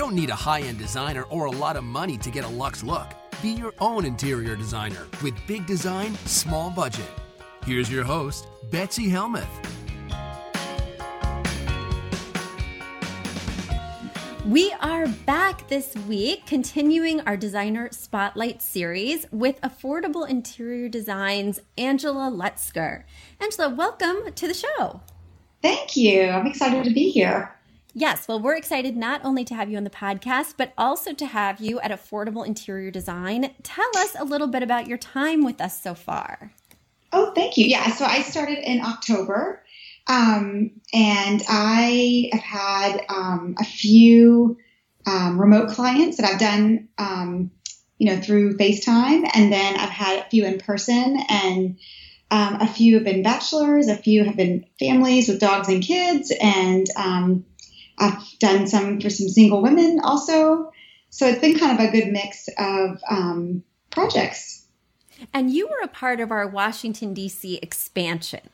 Don't need a high end designer or a lot of money to get a luxe look. Be your own interior designer with big design, small budget. Here's your host, Betsy Helmuth. We are back this week, continuing our designer spotlight series with affordable interior designs, Angela Lutzker. Angela, welcome to the show. Thank you. I'm excited to be here. Yes, well, we're excited not only to have you on the podcast, but also to have you at Affordable Interior Design. Tell us a little bit about your time with us so far. Oh, thank you. Yeah, so I started in October, um, and I have had um, a few um, remote clients that I've done, um, you know, through FaceTime, and then I've had a few in person, and um, a few have been bachelors, a few have been families with dogs and kids, and um, I've done some for some single women also. So it's been kind of a good mix of um, projects. And you were a part of our Washington, D.C. expansion.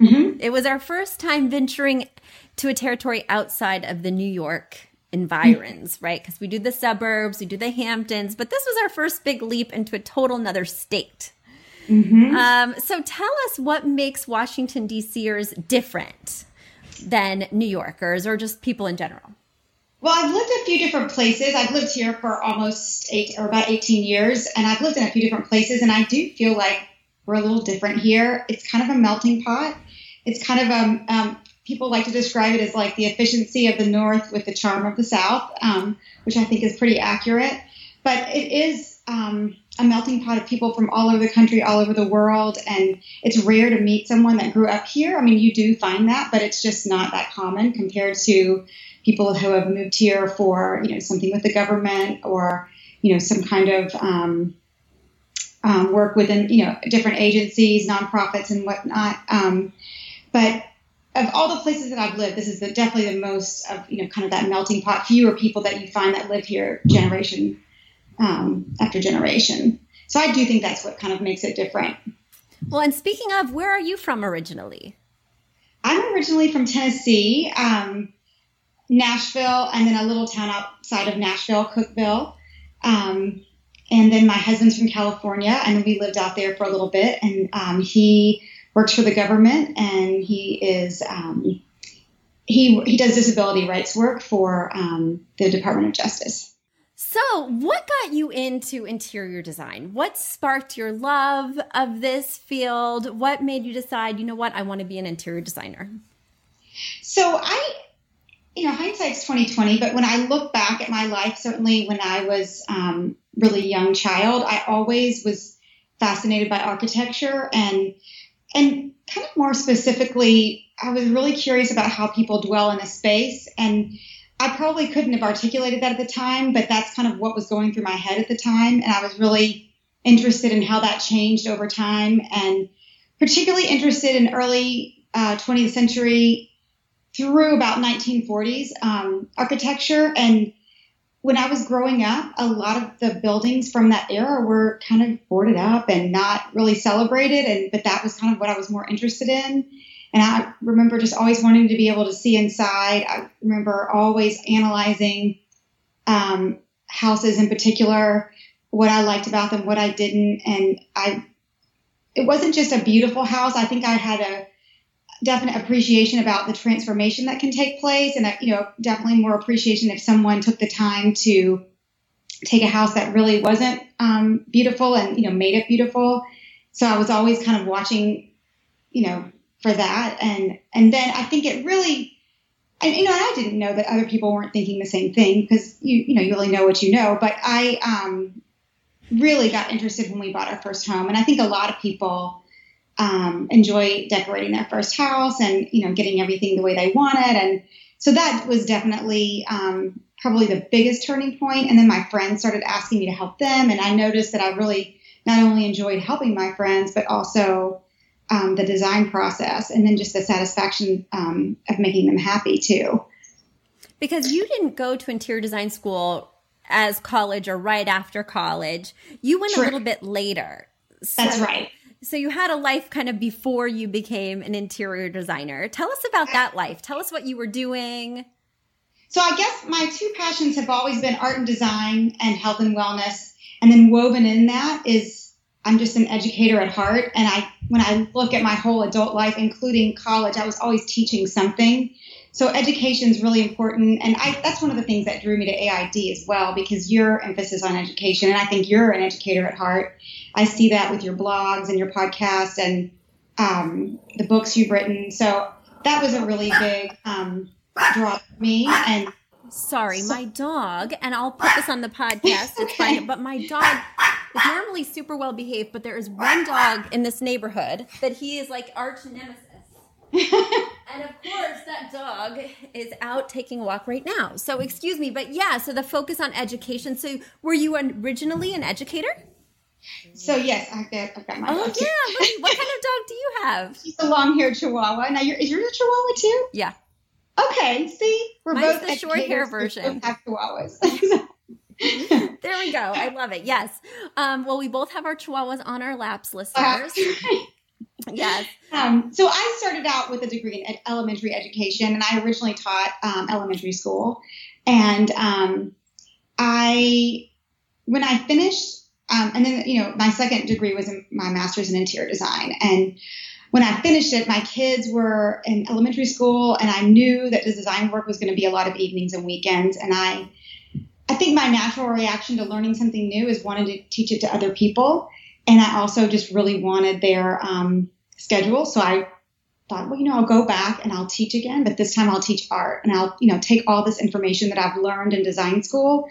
Mm-hmm. It was our first time venturing to a territory outside of the New York environs, mm-hmm. right? Because we do the suburbs, we do the Hamptons, but this was our first big leap into a total another state. Mm-hmm. Um, so tell us what makes Washington, D.C.ers different than New Yorkers or just people in general? Well, I've lived a few different places. I've lived here for almost eight or about 18 years, and I've lived in a few different places, and I do feel like we're a little different here. It's kind of a melting pot. It's kind of a, um, um, people like to describe it as like the efficiency of the North with the charm of the South, um, which I think is pretty accurate. But it is, um, a melting pot of people from all over the country, all over the world. And it's rare to meet someone that grew up here. I mean, you do find that, but it's just not that common compared to people who have moved here for, you know, something with the government or, you know, some kind of um, um, work within, you know, different agencies, nonprofits, and whatnot. Um, but of all the places that I've lived, this is the, definitely the most of, you know, kind of that melting pot. Fewer people that you find that live here generation um, after generation. So I do think that's what kind of makes it different. Well, and speaking of, where are you from originally? I'm originally from Tennessee, um, Nashville, and then a little town outside of Nashville, Cookeville. Um, and then my husband's from California, and we lived out there for a little bit. And um, he works for the government, and he is um, he he does disability rights work for um, the Department of Justice. So, what got you into interior design? What sparked your love of this field? What made you decide, you know what, I want to be an interior designer? So, I, you know, hindsight's 2020, but when I look back at my life, certainly when I was um, really young child, I always was fascinated by architecture and and kind of more specifically, I was really curious about how people dwell in a space and I probably couldn't have articulated that at the time, but that's kind of what was going through my head at the time. And I was really interested in how that changed over time and particularly interested in early uh, 20th century through about 1940s um, architecture. And when I was growing up, a lot of the buildings from that era were kind of boarded up and not really celebrated. And but that was kind of what I was more interested in. And I remember just always wanting to be able to see inside. I remember always analyzing um, houses in particular what I liked about them, what I didn't, and I. It wasn't just a beautiful house. I think I had a definite appreciation about the transformation that can take place, and you know, definitely more appreciation if someone took the time to take a house that really wasn't um, beautiful and you know made it beautiful. So I was always kind of watching, you know, for that, and and then I think it really. And you know, I didn't know that other people weren't thinking the same thing because you you know you only know what you know. But I um, really got interested when we bought our first home, and I think a lot of people um, enjoy decorating their first house and you know getting everything the way they want it, and so that was definitely um, probably the biggest turning point and then my friends started asking me to help them and i noticed that i really not only enjoyed helping my friends but also um, the design process and then just the satisfaction um, of making them happy too because you didn't go to interior design school as college or right after college you went a little bit later so, that's right so you had a life kind of before you became an interior designer. Tell us about that life. Tell us what you were doing. So I guess my two passions have always been art and design and health and wellness. And then woven in that is I'm just an educator at heart. And I when I look at my whole adult life, including college, I was always teaching something. So education is really important, and I, that's one of the things that drew me to AID as well, because your emphasis on education, and I think you're an educator at heart. I see that with your blogs and your podcast and um, the books you've written. So that was a really big um, draw for me. And sorry, so- my dog, and I'll put this on the podcast. It's fine, but my dog is normally super well behaved, but there is one dog in this neighborhood that he is like arch nemesis and of course, that dog is out taking a walk right now. So, excuse me, but yeah, so the focus on education. So, were you originally an educator? So, yes, I've got, I've got my oh, dog. Yeah. what kind of dog do you have? He's a long haired Chihuahua. Now, you're, is yours a Chihuahua too? Yeah. Okay, see, we're Mine's both the short hair version. have Chihuahuas. there we go. I love it. Yes. Um, well, we both have our Chihuahuas on our laps, listeners. Yes. Um, so I started out with a degree in elementary education, and I originally taught um, elementary school. And um, I, when I finished, um, and then you know, my second degree was in my master's in interior design, and when I finished it, my kids were in elementary school, and I knew that the design work was going to be a lot of evenings and weekends, and I. I think my natural reaction to learning something new is wanting to teach it to other people and I also just really wanted their um, schedule. So I thought, well, you know, I'll go back and I'll teach again, but this time I'll teach art and I'll, you know, take all this information that I've learned in design school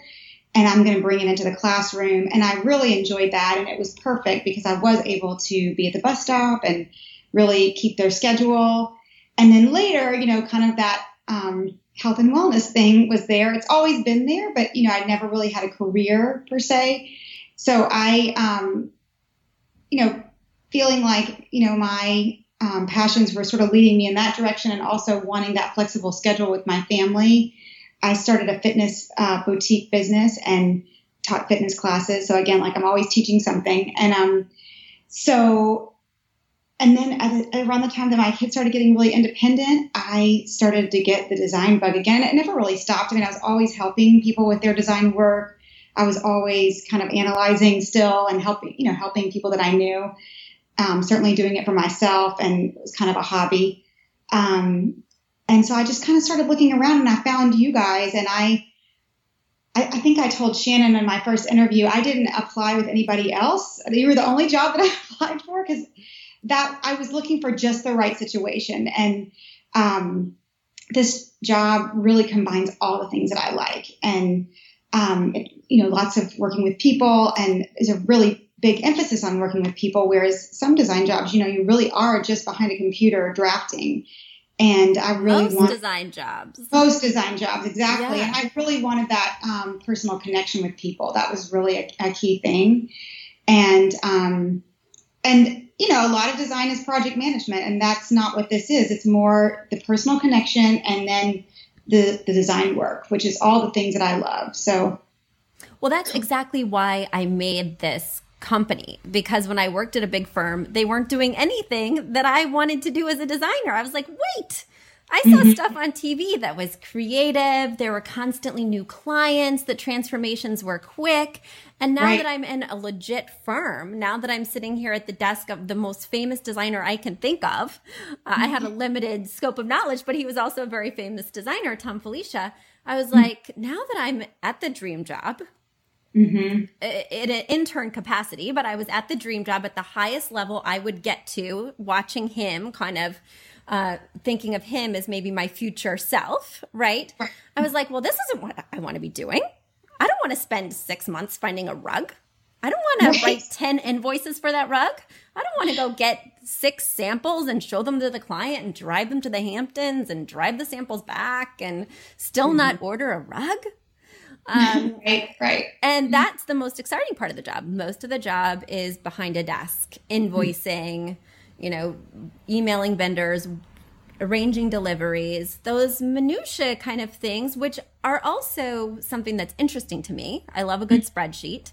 and I'm going to bring it into the classroom. And I really enjoyed that. And it was perfect because I was able to be at the bus stop and really keep their schedule. And then later, you know, kind of that um, health and wellness thing was there. It's always been there, but, you know, I never really had a career per se. So I, um, you know, feeling like, you know, my um, passions were sort of leading me in that direction and also wanting that flexible schedule with my family. I started a fitness uh, boutique business and taught fitness classes. So again, like I'm always teaching something. And um, so, and then at, around the time that my kids started getting really independent, I started to get the design bug again. It never really stopped. I mean, I was always helping people with their design work. I was always kind of analyzing still and helping, you know, helping people that I knew. Um, certainly doing it for myself, and it was kind of a hobby. Um, and so I just kind of started looking around, and I found you guys, and I, I, I think I told Shannon in my first interview I didn't apply with anybody else. You were the only job that I applied for because that I was looking for just the right situation, and um, this job really combines all the things that I like, and um, it, you know, lots of working with people and is a really big emphasis on working with people. Whereas some design jobs, you know, you really are just behind a computer drafting. And I really most want design jobs. Most design jobs, exactly. Yeah. And I really wanted that um, personal connection with people. That was really a, a key thing. And um, and you know, a lot of design is project management, and that's not what this is. It's more the personal connection, and then the the design work, which is all the things that I love. So well, that's exactly why I made this company because when I worked at a big firm, they weren't doing anything that I wanted to do as a designer. I was like, wait, I saw mm-hmm. stuff on TV that was creative. There were constantly new clients. The transformations were quick. And now right. that I'm in a legit firm, now that I'm sitting here at the desk of the most famous designer I can think of, uh, I had a mm-hmm. limited scope of knowledge, but he was also a very famous designer, Thom Filicia. I was mm-hmm. like, now that I'm at the dream job, mm-hmm. in an intern capacity, but I was at the dream job at the highest level I would get to, watching him kind of uh, thinking of him as maybe my future self, right? I was like, well, this isn't what I want to be doing. I don't want to spend six months finding a rug. I don't want to write 10 invoices for that rug. I don't want to go get six samples and show them to the client and drive them to the Hamptons and drive the samples back and still mm-hmm. not order a rug. Um, right, right. And that's the most exciting part of the job. Most of the job is behind a desk, invoicing, you know, emailing vendors, arranging deliveries, those minutia kind of things, which are also something that's interesting to me. I love a good mm-hmm. spreadsheet.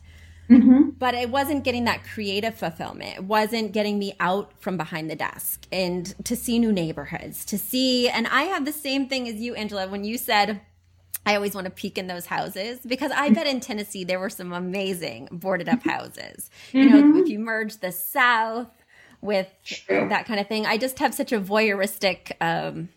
Mm-hmm. But it wasn't getting that creative fulfillment. It wasn't getting me out from behind the desk and to see new neighborhoods, to see. And I have the same thing as you, Angela, when you said, I always want to peek in those houses because I bet in Tennessee there were some amazing boarded up houses. Mm-hmm. You know, mm-hmm. if you merge the South with True. that kind of thing. I just have such a voyeuristic um,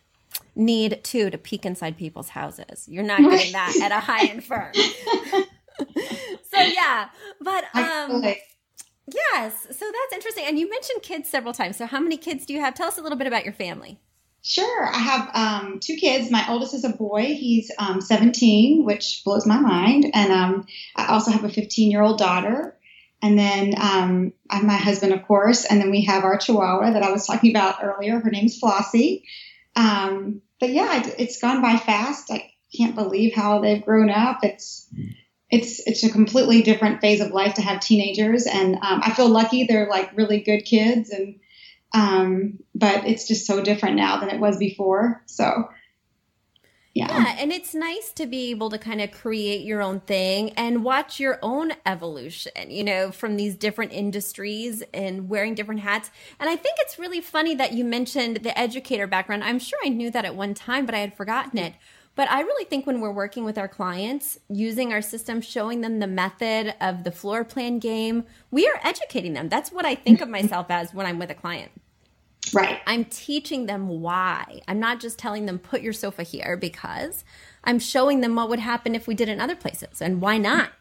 need too to peek inside people's houses. You're not getting that at a high end firm. so yeah, but um, yes, so that's interesting. And you mentioned kids several times. So how many kids do you have? Tell us a little bit about your family. Sure. I have um, two kids. My oldest is a boy. He's um, 17, which blows my mind. And um, I also have a 15 year old daughter. And then um, I have my husband, of course, and then we have our Chihuahua that I was talking about earlier. Her name's Flossie. Um, but yeah, it, it's gone by fast. I can't believe how they've grown up. It's it's it's a completely different phase of life to have teenagers, and um, I feel lucky. They're like really good kids, and um, but it's just so different now than it was before. So yeah. yeah. and it's nice to be able to kind of create your own thing and watch your own evolution, you know, from these different industries and wearing different hats. And I think it's really funny that you mentioned the educator background. I'm sure I knew that at one time, but I had forgotten it. But I really think when we're working with our clients, using our system, showing them the method of the floor plan game, we are educating them. That's what I think of myself as when I'm with a client. Right. I'm teaching them why. I'm not just telling them put your sofa here because I'm showing them what would happen if we did in other places and why not.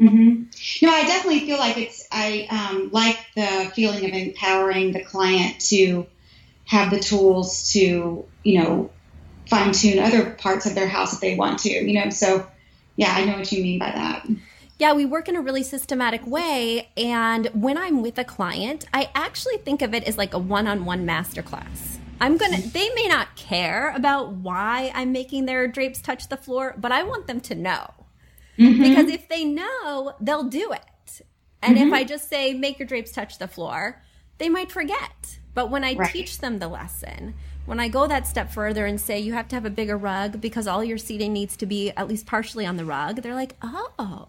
Mm-hmm. No, I definitely feel like it's. I um, like the feeling of empowering the client to have the tools to, you know, fine tune other parts of their house if they want to. You know, so yeah, I know what you mean by that. Yeah, we work in a really systematic way. And when I'm with a client, I actually think of it as like a one on one masterclass. I'm to, they may not care about why I'm making their drapes touch the floor, but I want them to know. Mm-hmm. Because if they know, they'll do it. And mm-hmm. if I just say, make your drapes touch the floor, they might forget. But when I right. teach them the lesson, when I go that step further and say you have to have a bigger rug because all your seating needs to be at least partially on the rug, they're like, oh.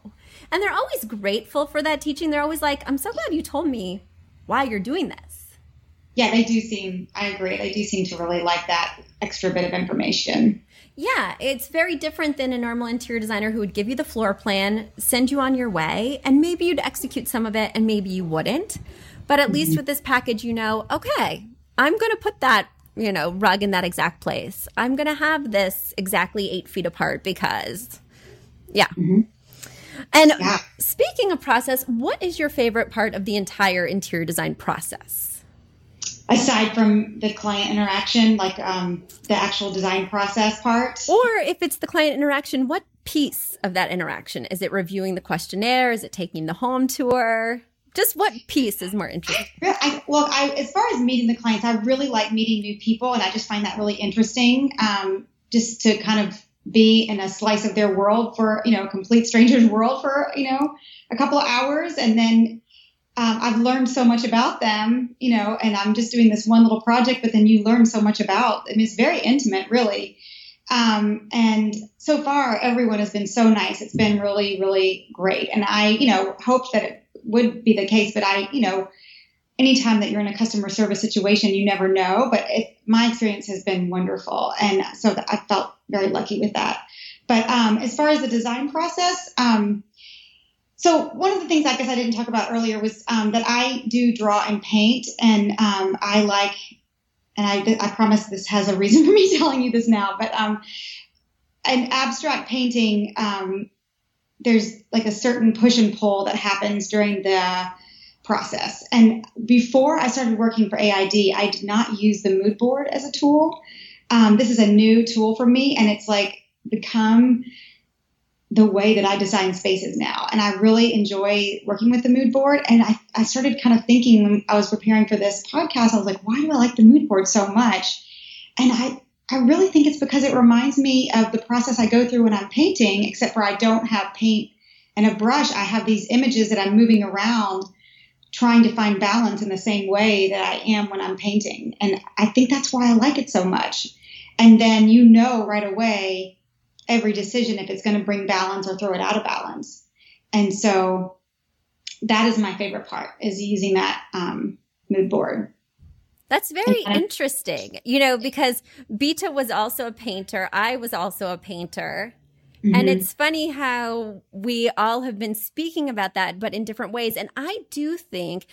And they're always grateful for that teaching. They're always like, I'm so glad you told me why you're doing this. Yeah, they do seem, I agree, they do seem to really like that extra bit of information. Yeah, it's very different than a normal interior designer who would give you the floor plan, send you on your way, and maybe you'd execute some of it and maybe you wouldn't. But at mm-hmm. least with this package, you know, okay, I'm going to put that you know, rug in that exact place. I'm going to have this exactly eight feet apart because, yeah. Mm-hmm. And yeah. speaking of process, what is your favorite part of the entire interior design process? Aside from the client interaction, like um, the actual design process part? Or if it's the client interaction, what piece of that interaction? Is it reviewing the questionnaire? Is it taking the home tour? Just what piece is more interesting? I, well, I, as far as meeting the clients, I really like meeting new people, and I just find that really interesting. Um, just to kind of be in a slice of their world for you know a complete stranger's world for you know a couple of hours, and then um, I've learned so much about them, you know, and I'm just doing this one little project, but then you learn so much about. I mean, it's very intimate, really. Um, and so far, everyone has been so nice. It's been really, really great. And I, you know, hope that it would be the case, but I, you know, anytime that you're in a customer service situation, you never know. But it, my experience has been wonderful, and so I felt very lucky with that. But um, as far as the design process, um, so one of the things I guess I didn't talk about earlier was um, that I do draw and paint, and um, I like, and I, I promise this has a reason for me telling you this now, but um, an abstract painting, um, there's like a certain push and pull that happens during the process. And before I started working for AID, I did not use the mood board as a tool. Um, this is a new tool for me, and it's like become the way that I design spaces now. And I really enjoy working with the mood board. And I, I started kind of thinking when I was preparing for this podcast, I was like, why do I like the mood board so much? And I, I really think it's because it reminds me of the process I go through when I'm painting, except for I don't have paint and a brush. I have these images that I'm moving around trying to find balance in the same way that I am when I'm painting. And I think that's why I like it so much. And then you know right away every decision if it's going to bring balance or throw it out of balance. And so that is my favorite part is using that um, mood board. That's very interesting, you know, because Beta was also a painter. I was also a painter. Mm-hmm. And it's funny how we all have been speaking about that, but in different ways. And I do think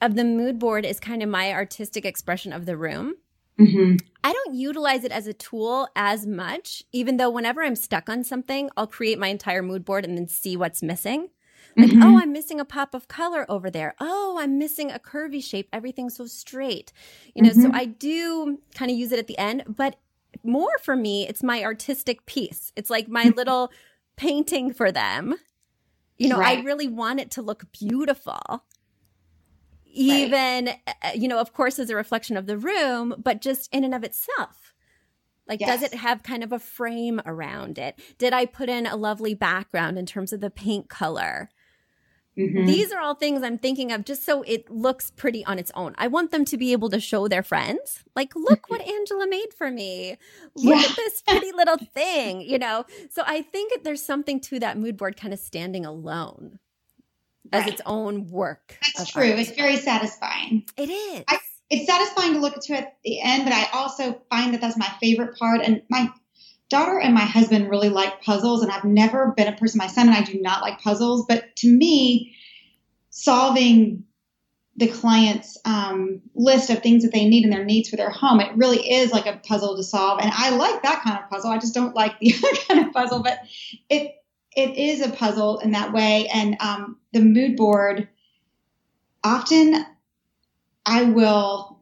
of the mood board as kind of my artistic expression of the room. Mm-hmm. I don't utilize it as a tool as much, even though whenever I'm stuck on something, I'll create my entire mood board and then see what's missing. Like, mm-hmm. oh, I'm missing a pop of color over there. Oh, I'm missing a curvy shape. Everything's so straight. You know, mm-hmm. so I do kind of use it at the end, but more for me, it's my artistic piece. It's like my mm-hmm. little painting for them. You know, right. I really want it to look beautiful even right. Uh, you know of course as a reflection of the room but just in and of itself like yes. does it have kind of a frame around it did i put in a lovely background in terms of the paint color mm-hmm. these are all things i'm thinking of just so it looks pretty on its own i want them to be able to show their friends like look what angela made for me look yeah. at this pretty little thing you know so i think there's something to that mood board kind of standing alone as right. its own work. That's true. Art. It's very satisfying. It is. I, it's satisfying to look at to at the end, but I also find that that's my favorite part. And my daughter and my husband really like puzzles, and I've never been a person. My son and I do not like puzzles, but to me, solving the client's um, list of things that they need and their needs for their home, it really is like a puzzle to solve. And I like that kind of puzzle. I just don't like the other kind of puzzle, but it it is a puzzle in that way. And um, the mood board, often I will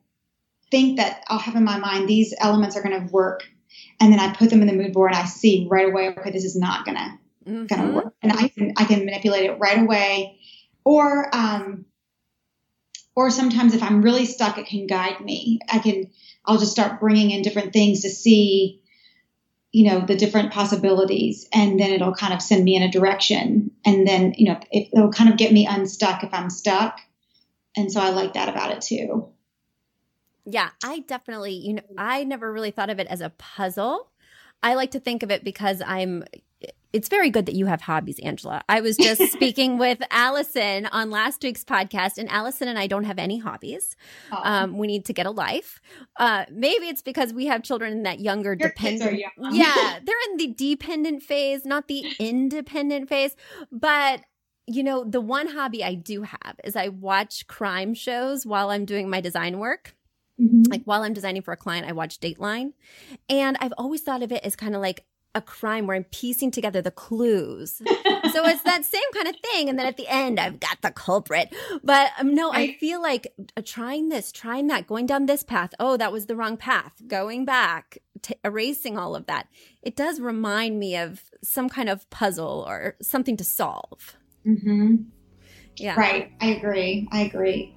think that I'll have in my mind these elements are going to work, and then I put them in the mood board, and I see right away, okay, this is not gonna mm-hmm. gonna work, and I can I can manipulate it right away, or um, or sometimes if I'm really stuck, it can guide me. I can I'll just start bringing in different things to see you know the different possibilities and then it'll kind of send me in a direction. And then you know it, it'll kind of get me unstuck if i'm stuck. And so i like that about it too yeah i definitely you know i never really thought of it as a puzzle i like to think of it because i'm it's very good that you have hobbies, Angela. I was just speaking with Allison on last week's podcast, and Allison and I don't have any hobbies. Oh. Um, we need to get a life. Uh, maybe it's because we have children in that younger Your dependent. yeah, they're in the dependent phase, not the independent phase. But you know, the one hobby I do have is I watch crime shows while I'm doing my design work. Mm-hmm. Like while I'm designing for a client, I watch Dateline. And I've always thought of it as kind of like a crime where I'm piecing together the clues. so it's that same kind of thing. And then at the end, I've got the culprit. But um, no, I feel like uh, trying this, trying that, going down this path. Oh, that was the wrong path. Going back, t- erasing all of that. It does remind me of some kind of puzzle or something to solve. Mm-hmm. Yeah. Right. I agree. I agree.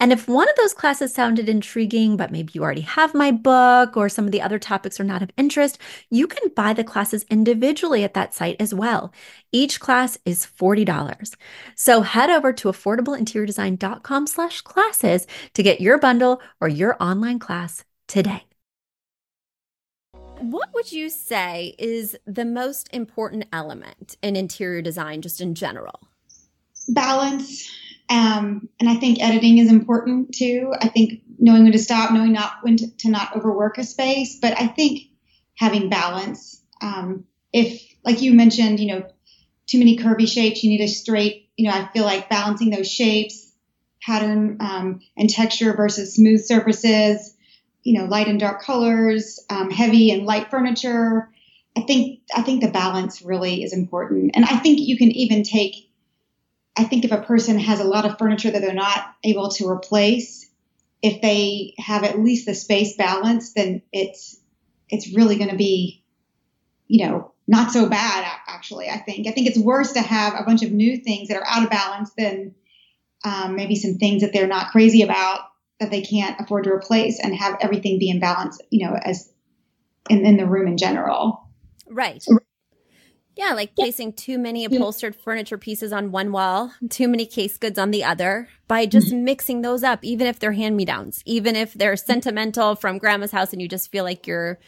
And if one of those classes sounded intriguing, but maybe you already have my book or some of the other topics are not of interest, you can buy the classes individually at that site as well. Each class is $40. So head over to affordableinteriordesign.com slash classes to get your bundle or your online class today. What would you say is the most important element in interior design, just in general? Balance um, and I think editing is important too. I think knowing when to stop, knowing not when to, to not overwork a space. But I think having balance. Um, if, like you mentioned, you know, too many curvy shapes, you need a straight. You know, I feel like balancing those shapes, pattern um, and texture versus smooth surfaces. You know, light and dark colors, um, heavy and light furniture. I think I think the balance really is important, and I think you can even take I think if a person has a lot of furniture that they're not able to replace, if they have at least the space balance, then it's it's really going to be, you know, not so bad. Actually, I think I think it's worse to have a bunch of new things that are out of balance than um, maybe some things that they're not crazy about that they can't afford to replace, and have everything be in balance. You know, as in, in the room in general. Right. Yeah, like placing too many upholstered furniture pieces on one wall, too many case goods on the other, by just mm-hmm. mixing those up, even if they're hand me downs, even if they're sentimental from grandma's house and you just feel like you're,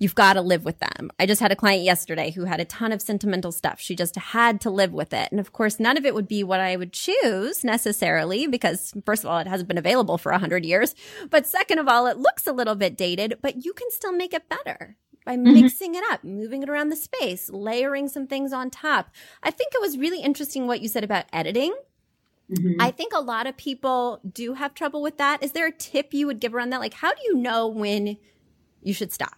you've got to live with them. I just had a client yesterday who had a ton of sentimental stuff. She just had to live with it. And of course, none of it would be what I would choose necessarily because first of all, it hasn't been available for a hundred years. But second of all, it looks a little bit dated, but you can still make it better by mm-hmm. mixing it up, moving it around the space, layering some things on top. I think it was really interesting what you said about editing. Mm-hmm. I think a lot of people do have trouble with that. Is there a tip you would give around that? Like, how do you know when you should stop?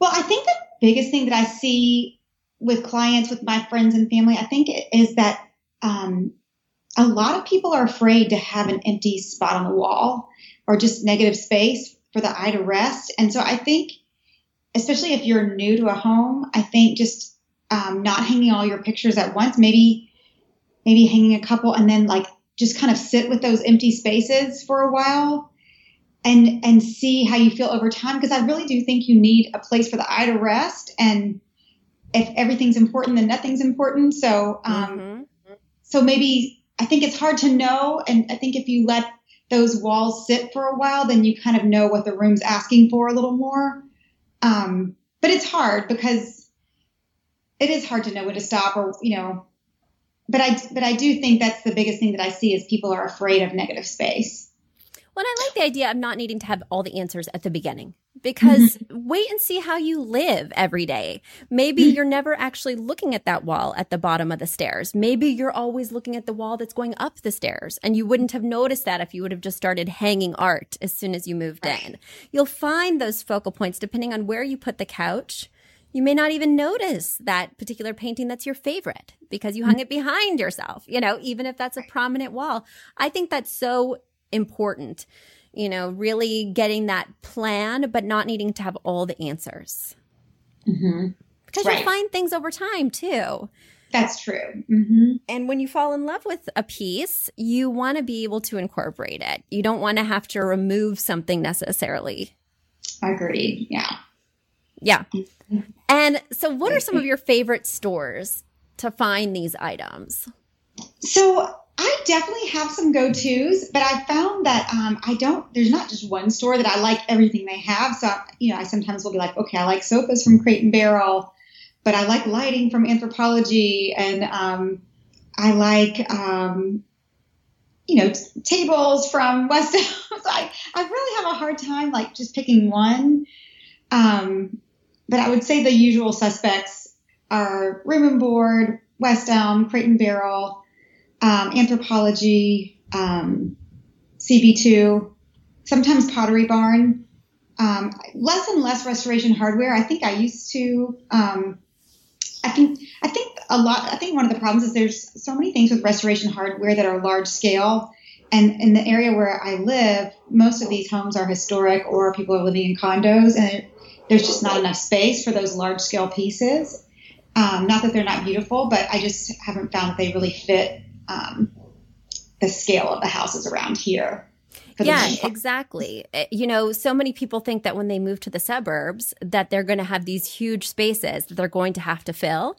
Well, I think the biggest thing that I see with clients, with my friends and family, I think is that um, a lot of people are afraid to have an empty spot on the wall or just negative space for the eye to rest. And so I think especially if you're new to a home, I think just um, not hanging all your pictures at once, maybe maybe hanging a couple and then like just kind of sit with those empty spaces for a while and and see how you feel over time. Because I really do think you need a place for the eye to rest and if everything's important then nothing's important. So um mm-hmm. so maybe I think it's hard to know and I think if you let those walls sit for a while then you kind of know what the room's asking for a little more um, but it's hard because it is hard to know when to stop or, you know, but I, but I do think that's the biggest thing that I see is people are afraid of negative space. Well, I like the idea of not needing to have all the answers at the beginning because wait and see how you live every day. Maybe mm-hmm. you're never actually looking at that wall at the bottom of the stairs. Maybe you're always looking at the wall that's going up the stairs and you wouldn't have noticed that if you would have just started hanging art as soon as you moved in. You'll find those focal points depending on where you put the couch. You may not even notice that particular painting that's your favorite because you hung mm-hmm. it behind yourself, you know, even if that's a prominent wall. I think that's so important. You know, really getting that plan, but not needing to have all the answers. Mm-hmm. Because right. you find things over time too. That's true. Mm-hmm. And when you fall in love with a piece, you want to be able to incorporate it. You don't want to have to remove something necessarily. Agreed. Yeah. Yeah. And so, what are some of your favorite stores to find these items? So, I definitely have some go tos, but I found that um, I don't. There's not just one store that I like everything they have. So you know, I sometimes will be like, okay, I like sofas from Crate and Barrel, but I like lighting from Anthropologie, and um, I like um, you know t- tables from West. Elm. So I I really have a hard time like just picking one. Um, but I would say the usual suspects are Room and Board, West Elm, Crate and Barrel um, Anthropologie. um, CB2, sometimes Pottery Barn. Um, less and less restoration hardware. I think I used to. Um, I think I think a lot. I think one of the problems is there's so many things with restoration hardware that are large scale, and in the area where I live, most of these homes are historic or people are living in condos, and it, there's just not enough space for those large scale pieces. Um, not that they're not beautiful, but I just haven't found that they really fit um, the scale of the houses around here yeah exactly. Eh, you know so many people think that when they move to the suburbs that they're going to have these huge spaces that they're going to have to fill.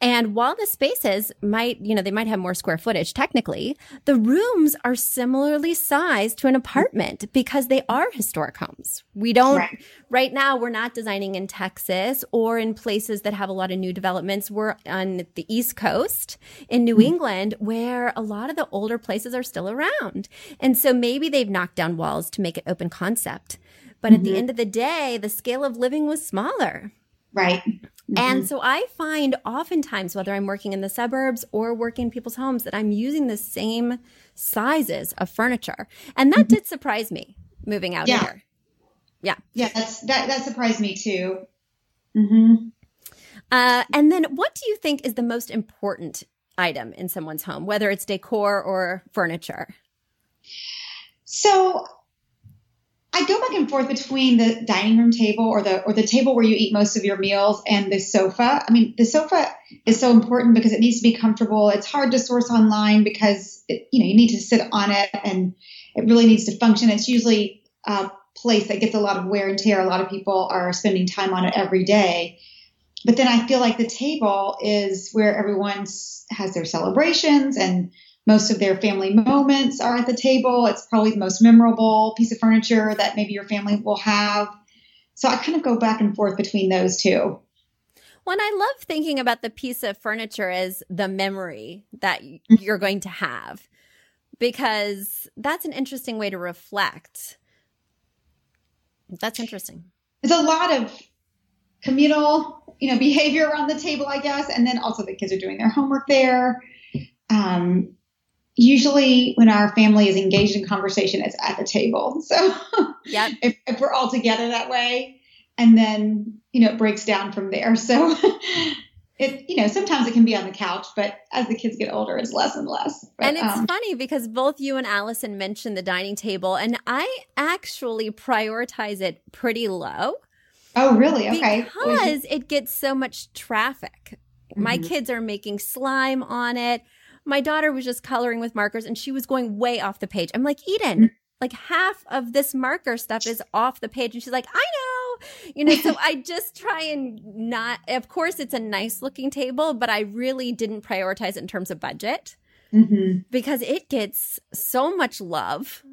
And while the spaces might you know they might have more square footage technically the rooms are similarly sized to an apartment because they are historic homes. We don't right, right now we're not designing in texas or in places that have a lot of new developments. We're on the east coast in new mm-hmm. england where a lot of the older places are still around. And so maybe they've knocked down walls to make it open concept. But mm-hmm. at the mm-hmm. end of the day, the scale of living was smaller. Right. Mm-hmm. And so I find oftentimes, whether I'm working in the suburbs or working in people's homes, that I'm using the same sizes of furniture. And that mm-hmm. did surprise me moving out yeah. here. Yeah. Yeah, that's that that surprised me too. Mm-hmm. Uh, and then what do you think is the most important item in someone's home, whether it's decor or furniture? So I go back and forth between the dining room table or the or the table where you eat most of your meals and the sofa. I mean, the sofa is so important because it needs to be comfortable. It's hard to source online because it, you know you need to sit on it and it really needs to function. It's usually a place that gets a lot of wear and tear. A lot of people are spending time on it every day. But then I feel like the table is where everyone has their celebrations and most of their family moments are at the table. It's probably the most memorable piece of furniture that maybe your family will have. So I kind of go back and forth between those two. Well, and I love thinking about the piece of furniture as the memory that mm-hmm. you're going to have because that's an interesting way to reflect. That's interesting. There's a lot of communal, you know, behavior around the table, I guess, and then also the kids are doing their homework there. Um, usually when our family is engaged in conversation, it's at the table. So yeah, if, if we're all together that way, and then you know it breaks down from there. So it you know sometimes it can be on the couch, but as the kids get older, it's less and less. But, and it's um, funny because both you and Allison mentioned the dining table, and I actually prioritize it pretty low. Oh, really? Okay. Because it gets so much traffic. Mm-hmm. My kids are making slime on it my daughter was just coloring with markers and she was going way off the page. I'm like, Eden, like half of this marker stuff is off the page. And she's like, I know. You know, so I just try and not, of course, it's a nice looking table, but I really didn't prioritize it in terms of budget mm-hmm. because it gets so much love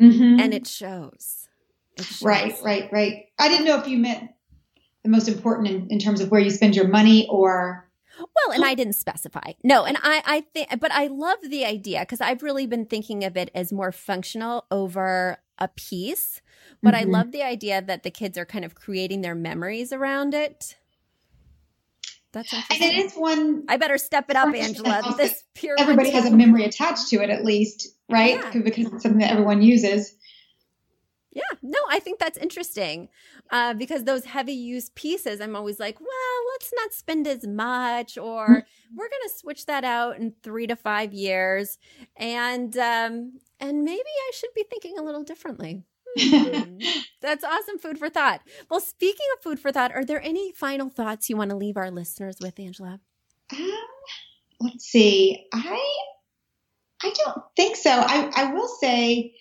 mm-hmm. and it shows. it shows. Right, right, right. I didn't know if you meant the most important in, in terms of where you spend your money or well, and I didn't specify. No, and I, I think, but I love the idea because I've really been thinking of it as more functional over a piece. But mm-hmm. I love the idea that the kids are kind of creating their memories around it. That's interesting. And it is one. I better step it up, Angela. This pure. Everybody has a memory attached to it, at least, right? Yeah. Because it's something that everyone uses. Yeah, no, I think that's interesting uh, because those heavy use pieces, I'm always like, well, let's not spend as much, or mm-hmm. we're going to switch that out in three to five years, and um, and maybe I should be thinking a little differently. Hmm. that's awesome food for thought. Well, speaking of food for thought, are there any final thoughts you want to leave our listeners with, Angela? Um, let's see. I I don't think so. I I will say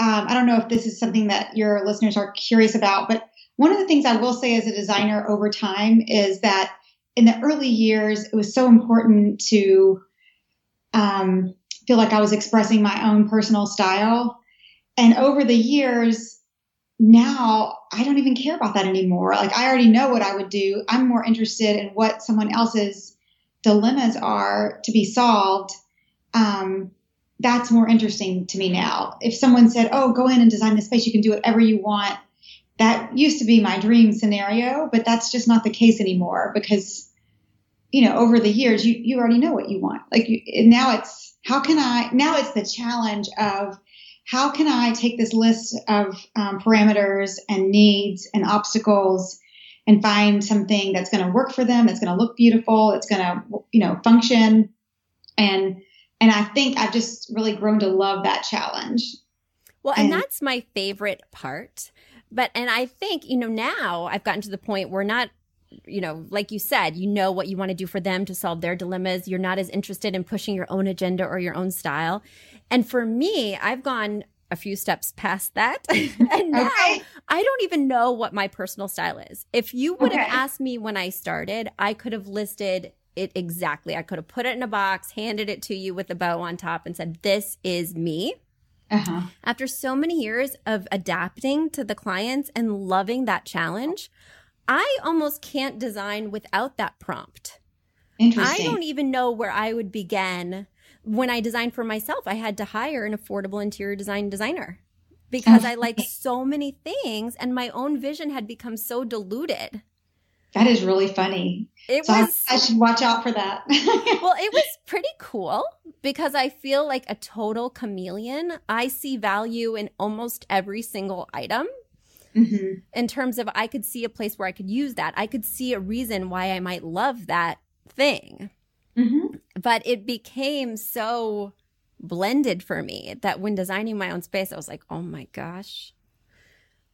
um, I don't know if this is something that your listeners are curious about, but one of the things I will say as a designer over time is that in the early years, it was so important to um, feel like I was expressing my own personal style. And over the years, now I don't even care about that anymore. Like I already know what I would do. I'm more interested in what someone else's dilemmas are to be solved. Um, that's more interesting to me now. If someone said, "Oh, go in and design the space, you can do whatever you want," that used to be my dream scenario, but that's just not the case anymore because you know, over the years, you, you already know what you want. Like you, now it's, how can I, now it's the challenge of how can I take this list of um, parameters and needs and obstacles and find something that's going to work for them, that's going to look beautiful, it's going to, you know, function. And, and I think I've just really grown to love that challenge. Well, and, and that's my favorite part. But, and I think, you know, now I've gotten to the point where not you know, like you said, you know what you want to do for them to solve their dilemmas. You're not as interested in pushing your own agenda or your own style. And for me, I've gone a few steps past that. and now okay. I don't even know what my personal style is. If you would okay. have asked me when I started, I could have listed it exactly. I could have put it in a box, handed it to you with a bow on top, and said, This is me. Uh-huh. After so many years of adapting to the clients and loving that challenge, I almost can't design without that prompt. Interesting. I don't even know where I would begin when I designed for myself, I had to hire an affordable interior design designer because I like so many things and my own vision had become so diluted. That is really funny. It so was I, I should watch out for that. well, it was pretty cool because I feel like a total chameleon. I see value in almost every single item. Mm-hmm. In terms of, I could see a place where I could use that. I could see a reason why I might love that thing. Mm-hmm. But it became so blended for me that when designing my own space, I was like, oh my gosh.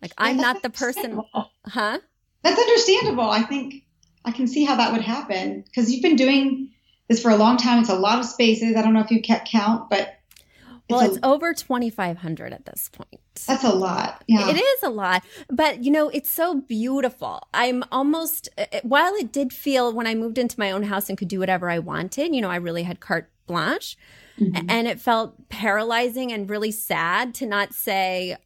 Like, I'm not the person. Huh? That's understandable. I think I can see how that would happen because you've been doing this for a long time. It's a lot of spaces. I don't know if you kept count, but well, it's, over 2,500 at this point. That's a lot. Yeah. It is a lot. But, you know, it's so beautiful. I'm almost, uh, uh, while it did feel when I moved into my own house and could do whatever I wanted, you know, I really had carte blanche. Mm-hmm. And it felt paralyzing and really sad to not say,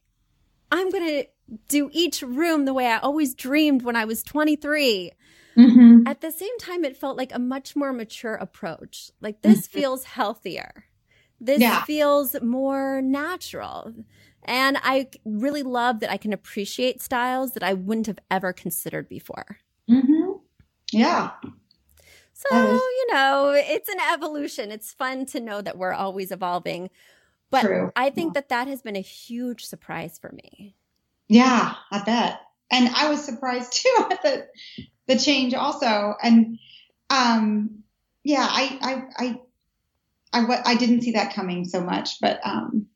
I'm going to do each room the way I always dreamed when I was 23. Mm-hmm. At the same time, it felt like a much more mature approach. Like this mm-hmm. feels healthier. This yeah. feels more natural. And I really love that I can appreciate styles that I wouldn't have ever considered before. Mm-hmm. Yeah. So, you know, it's an evolution. It's fun to know that we're always evolving. But True. I think yeah. that that has been a huge surprise for me. Yeah, I bet. And I was surprised too at the the change also. And um yeah, I I I I, I didn't see that coming so much, but um,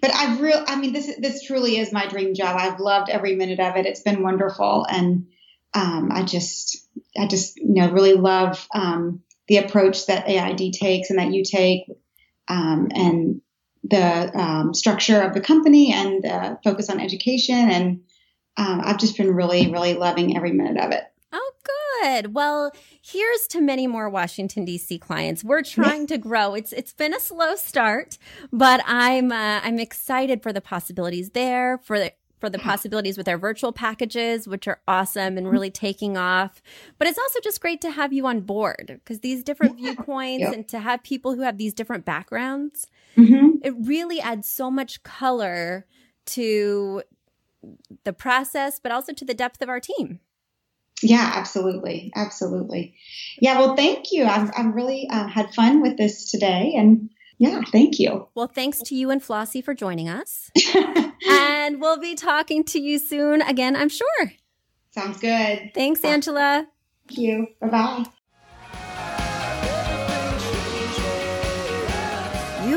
but I've real I mean this this truly is my dream job. I've loved every minute of it. It's been wonderful, and um, I just I just you know really love um, the approach that AID takes and that you take, um, and the um, structure of the company and the focus on education. And um, I've just been really really loving every minute of it. Oh, good. Well, here's to many more Washington D.C. clients. We're trying to grow. It's it's been a slow start, but I'm uh, I'm excited for the possibilities there for the for the possibilities with our virtual packages, which are awesome and really taking off. But it's also just great to have you on board because these different viewpoints yep. and to have people who have these different backgrounds, mm-hmm. it really adds so much color to the process, but also to the depth of our team. Yeah, absolutely. Absolutely. Yeah, well, thank you. I've, I've really uh, had fun with this today. And yeah, thank you. Well, thanks to you and Flossie for joining us. and we'll be talking to you soon again, I'm sure. Sounds good. Thanks, Angela. Thank you. Bye bye.